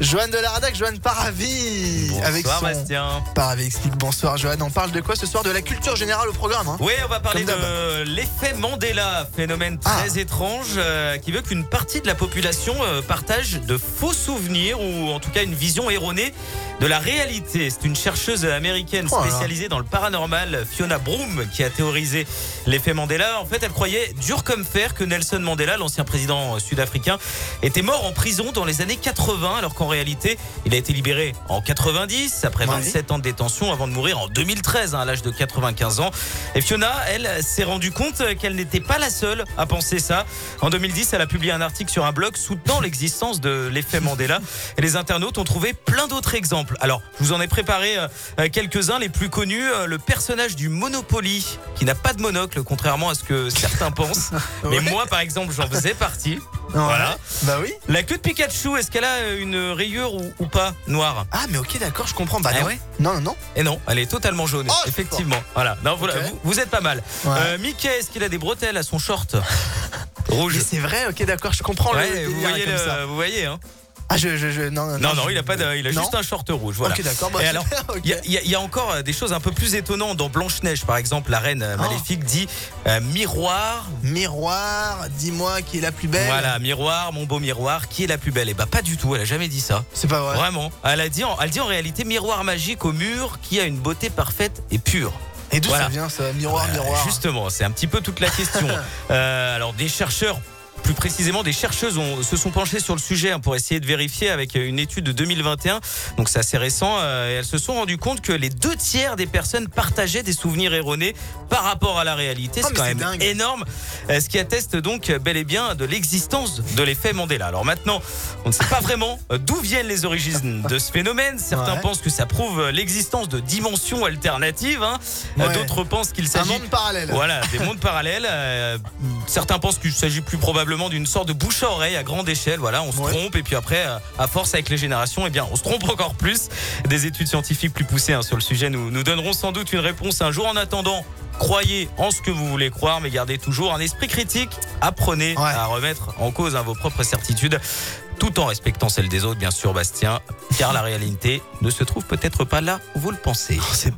Joanne de la Radac, Joanne Paravi. Bonsoir avec son Bastien. Paravi explique. Bonsoir Joanne. On parle de quoi ce soir? De la culture générale au programme. hein? Oui, on va parler de l'effet Mandela, phénomène très Ah. étrange euh, qui veut qu'une partie de la population euh, partage de faux souvenirs ou en tout cas une vision erronée de la réalité. C'est une chercheuse américaine Oh spécialisée dans le paranormal, Fiona Broom, qui a théorisé l'effet Mandela. En fait, elle croyait dur comme fer que Nelson Mandela, l'ancien président sud-africain, était mort en prison dans les années 80, alors qu'en réalité, il a été libéré en 90, après Ouais. 27 ans de détention, avant de mourir en 2013, hein, à l'âge de 95 ans. Et Fiona, elle, s'est rendue compte qu'elle n'était pas la seule à penser ça. En 2010, elle a publié un article sur un blog soutenant l'existence de l'effet Mandela. Et les internautes ont trouvé plein d'autres exemples. Alors, je vous en ai préparé euh, quelques-uns, les plus connus. Euh, Le personnage du Monopoly, qui n'a pas de monocle, contrairement à ce que certains pensent. Mais Ouais. moi, par exemple, j'en faisais partie. Voilà. Bah oui. La queue de Pikachu, est-ce qu'elle a une rayure ou, ou pas noire? Ah mais ok d'accord, je comprends. Bah Ah non. ouais non non non. Et non, elle est totalement jaune. Oh, effectivement. Voilà. Non, voilà, Ok. vous, vous êtes pas mal. Ouais. Euh, Mickey, est-ce qu'il a des bretelles à son short? Rouge Mais c'est vrai. Ok d'accord, je comprends le Ouais, délire vous voyez, comme le- ça. vous voyez, hein Ah je je, je non non Non, non, je- il a pas, de- il a Non juste un short rouge. Voilà. Ok d'accord. Bah, Et alors, il y, a- y y encore euh, des choses un peu plus étonnantes dans Blanche Neige, par exemple. La reine euh, Oh. maléfique dit euh, miroir. Miroir, dis-moi qui est la plus belle. Voilà, miroir, mon beau miroir, qui est la plus belle? Et bah pas du tout. Elle a jamais dit ça. C'est pas vrai. Vraiment. Elle a dit, en, elle dit en réalité miroir magique au mur qui a une beauté parfaite et pure. Et d'où Voilà. ça vient ça Miroir Euh, miroir. Justement, c'est un petit peu toute la question. Euh, alors, des chercheurs. Plus précisément, des chercheuses ont- se sont penchées sur le sujet hein, pour essayer de vérifier avec une étude de 2021. Donc c'est assez récent. euh, et elles se sont rendues compte que les deux tiers des personnes partageaient des souvenirs erronés par rapport à la réalité. Oh, c'est quand même dingue. énorme. euh, ce qui atteste donc bel et bien de l'existence de l'effet Mandela. Alors maintenant, on ne sait pas vraiment euh, d'où viennent les origines de ce phénomène. Certains Ouais. pensent que ça prouve l'existence de dimensions alternatives. hein. Ouais. D'autres pensent qu'il Un s'agit monde parallèle. voilà, des mondes parallèles. euh, certains pensent qu'il s'agit plus probablement d'une sorte de bouche à oreille à grande échelle. Voilà, on se Ouais. trompe et puis après, à force avec les générations, eh bien, on se trompe encore plus. Des études scientifiques plus poussées hein, sur le sujet nous, nous donneront sans doute une réponse un jour. En attendant, croyez en ce que vous voulez croire, mais gardez toujours un esprit critique. Apprenez Ouais. à remettre en cause hein, vos propres certitudes. Tout en respectant celles des autres, bien sûr, Bastien, car la réalité ne se trouve peut-être pas là où vous le pensez. Oh, c'est